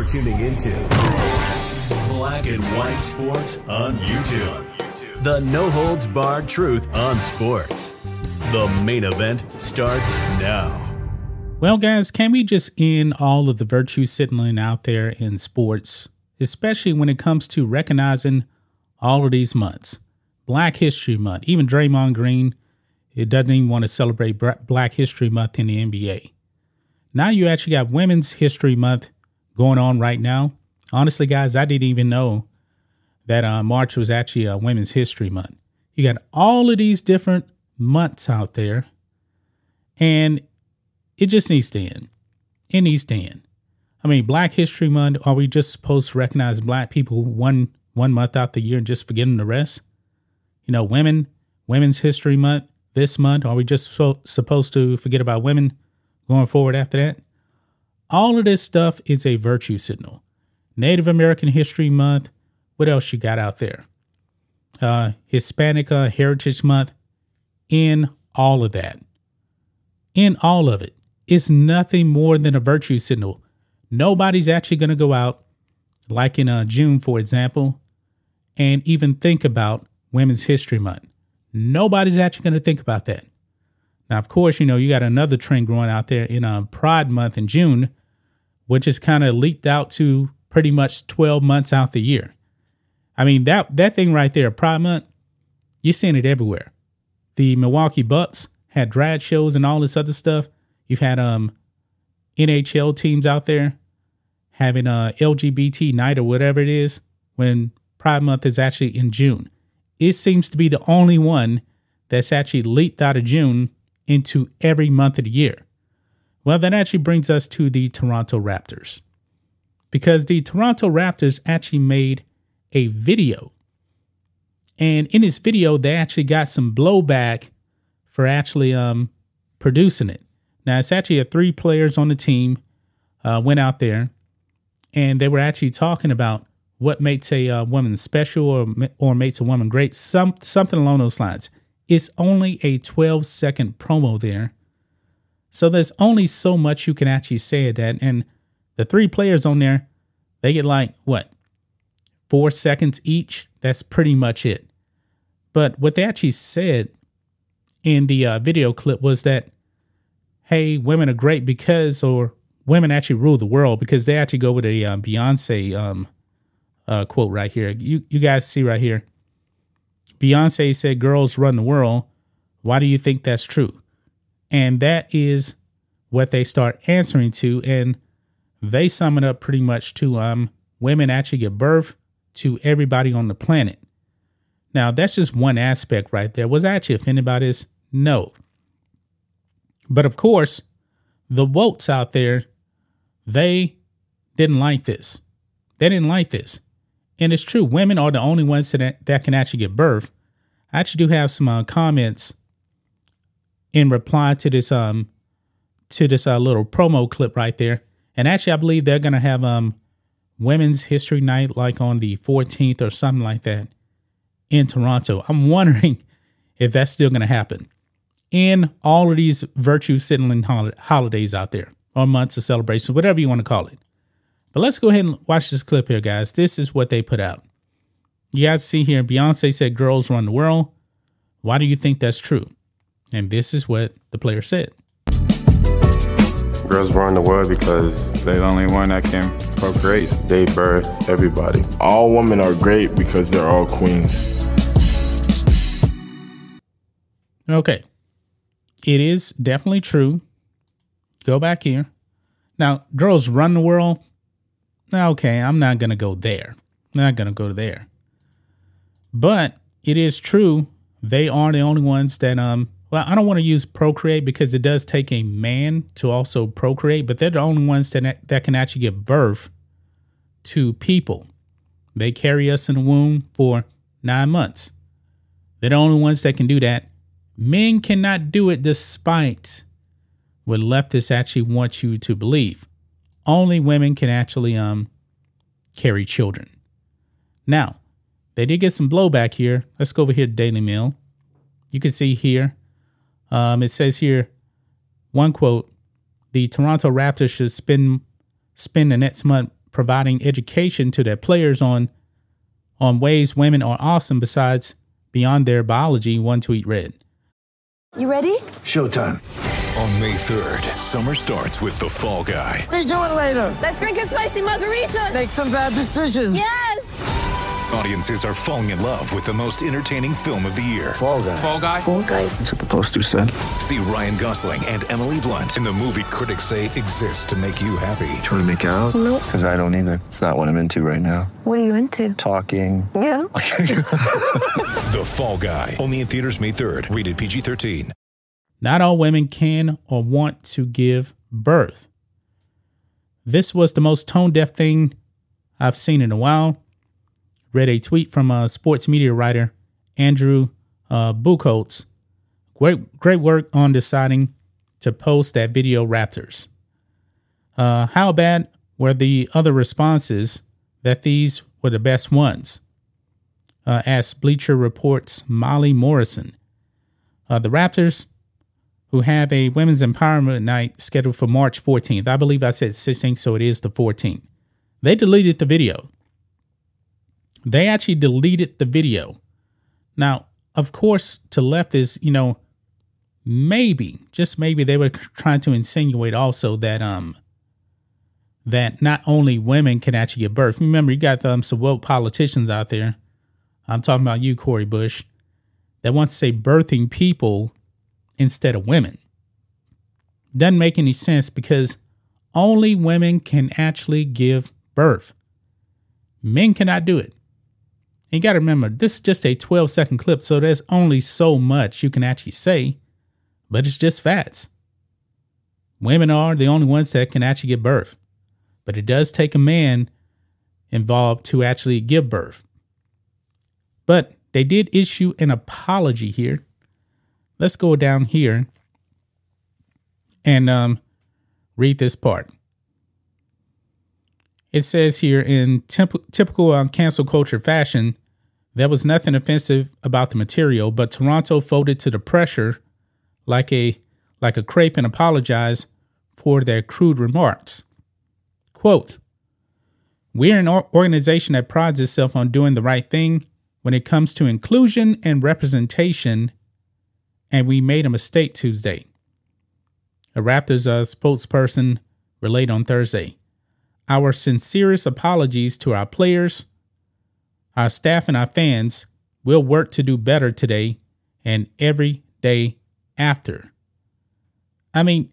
You're tuning into Black and White Sports on YouTube. The no holds barred truth on sports. The main event starts now. Well, guys, can we just end all of the virtue signaling out there in sports, especially when it comes to recognizing all of these months? Black History Month, even Draymond Green, it doesn't even want to celebrate Black History Month in the NBA. Now you actually got Women's History Month going on right now. Honestly, guys, I didn't even know that uh, March was actually a Women's History Month. You got all of these different months out there, and it just needs to end. It needs to end. I mean, Black History Month. Are we just supposed to recognize Black people one one month out the year and just forgetting the rest? You know, women, Women's History Month this month. Are we just so, supposed to forget about women going forward after that? All of this stuff is a virtue signal. Native American History Month. What else you got out there? Uh, Hispanic uh, Heritage Month. In all of that, in all of it, it's nothing more than a virtue signal. Nobody's actually going to go out, like in uh, June, for example, and even think about Women's History Month. Nobody's actually going to think about that. Now, of course, you know, you got another trend growing out there in uh, Pride Month in June, which is kind of leaked out to pretty much 12 months out the year. I mean, that, that thing right there, Pride Month, you're seeing it everywhere. The Milwaukee Bucks had drag shows and all this other stuff. You've had um NHL teams out there having a LGBT night or whatever it is when Pride Month is actually in June. It seems to be the only one that's actually leaked out of June into every month of the year. Well, that actually brings us to the Toronto Raptors. Because the Toronto Raptors actually made a video. And in this video, they actually got some blowback for actually um, producing it. Now, it's actually a three players on the team uh, went out there and they were actually talking about what makes a uh, woman special or, or makes a woman great, some, something along those lines. It's only a 12 second promo there so there's only so much you can actually say at that. And the three players on there, they get like what? Four seconds each. That's pretty much it. But what they actually said in the uh, video clip was that, hey, women are great because, or women actually rule the world because they actually go with a uh, Beyonce um, uh, quote right here. You you guys see right here. Beyonce said, "Girls run the world." Why do you think that's true? And that is what they start answering to. And they sum it up pretty much to um, women actually give birth to everybody on the planet. Now, that's just one aspect right there. Was I actually offended by this? No. But of course, the votes out there, they didn't like this. They didn't like this. And it's true, women are the only ones that, that can actually give birth. I actually do have some uh, comments in reply to this um to this uh, little promo clip right there. And actually, I believe they're gonna have um Women's History Night like on the 14th or something like that in Toronto. I'm wondering if that's still gonna happen in all of these virtue signaling hol- holidays out there or months of celebration, whatever you want to call it. But let's go ahead and watch this clip here, guys. This is what they put out. You guys see here, Beyonce said girls run the world. Why do you think that's true? And this is what the player said. Girls run the world because they're the only one that can procreate. They birth everybody. All women are great because they're all queens. Okay. It is definitely true. Go back here. Now, girls run the world. Okay, I'm not going to go there. I'm not going to go there. But it is true. They are the only ones that um well, I don't want to use procreate because it does take a man to also procreate, but they're the only ones that that can actually give birth to people. They carry us in the womb for nine months. They're the only ones that can do that. Men cannot do it despite what leftists actually want you to believe. Only women can actually um carry children. Now, they did get some blowback here. Let's go over here to Daily Mail. You can see here um, it says here, one quote: "The Toronto Raptors should spend spend the next month providing education to their players on on ways women are awesome besides beyond their biology." One tweet read. You ready? Showtime. On May 3rd, summer starts with the Fall Guy. Let's do it later. Let's drink a spicy margarita. Make some bad decisions. Yes. Audiences are falling in love with the most entertaining film of the year. Fall guy. Fall Guy. Fall guy. That's what the poster said. See Ryan Gosling and Emily Blunt in the movie critics say exists to make you happy. Trying to make it out? Nope. Because I don't either. It's not what I'm into right now. What are you into? Talking. Yeah. The Fall Guy. Only in theaters May 3rd. Rated PG-13. Not all women can or want to give birth. This was the most tone deaf thing I've seen in a while. Read a tweet from a sports media writer, Andrew uh, Bucholtz. Great, great work on deciding to post that video, Raptors. Uh, how bad were the other responses that these were the best ones? Uh, asked Bleacher Report's Molly Morrison. Uh, the Raptors who have a women's empowerment night scheduled for March 14th. I believe I said 16th, so it is the 14th. They deleted the video. They actually deleted the video. Now, of course, to leftists, you know, maybe, just maybe they were trying to insinuate also that um that not only women can actually give birth. Remember, you got um, some woke politicians out there. I'm talking about you, Cori Bush, that wants to say birthing people instead of women. Doesn't make any sense because only women can actually give birth. Men cannot do it. And you got to remember, this is just a 12 second clip, so there's only so much you can actually say, but it's just facts. Women are the only ones that can actually give birth, but it does take a man involved to actually give birth. But they did issue an apology here let's go down here and um, read this part. It says here in temp- typical um, cancel culture fashion, there was nothing offensive about the material, but Toronto folded to the pressure like a like a crepe and apologized for their crude remarks. Quote, We're an organization that prides itself on doing the right thing when it comes to inclusion and representation and we made a mistake Tuesday. A Raptors uh, spokesperson relayed on Thursday. Our sincerest apologies to our players, our staff, and our fans. We'll work to do better today and every day after. I mean,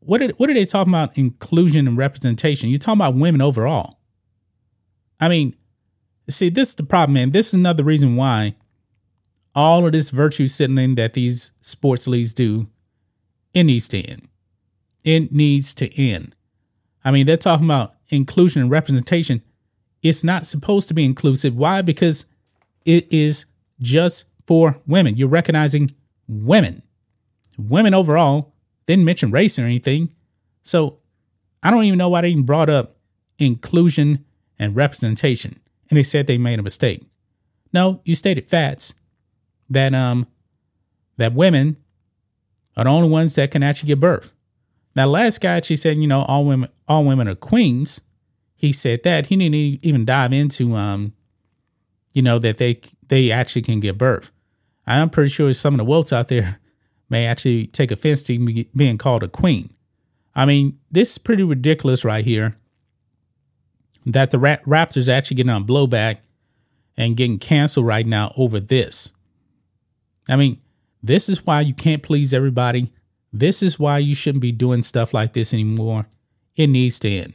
what are, what are they talking about inclusion and representation? You're talking about women overall. I mean, see, this is the problem, man. This is another reason why all of this virtue signaling that these sports leagues do, it needs to end. It needs to end. I mean, they're talking about inclusion and representation. It's not supposed to be inclusive. Why? Because it is just for women. You're recognizing women. Women overall didn't mention race or anything. So I don't even know why they even brought up inclusion and representation. And they said they made a mistake. No, you stated facts that um that women are the only ones that can actually give birth. Now, last guy actually said, you know, all women all women are queens. He said that he didn't even dive into um, you know, that they they actually can give birth. I'm pretty sure some of the wolves out there may actually take offense to being called a queen. I mean, this is pretty ridiculous right here. That the Raptors actually getting on blowback and getting canceled right now over this. I mean, this is why you can't please everybody. This is why you shouldn't be doing stuff like this anymore. It needs to end.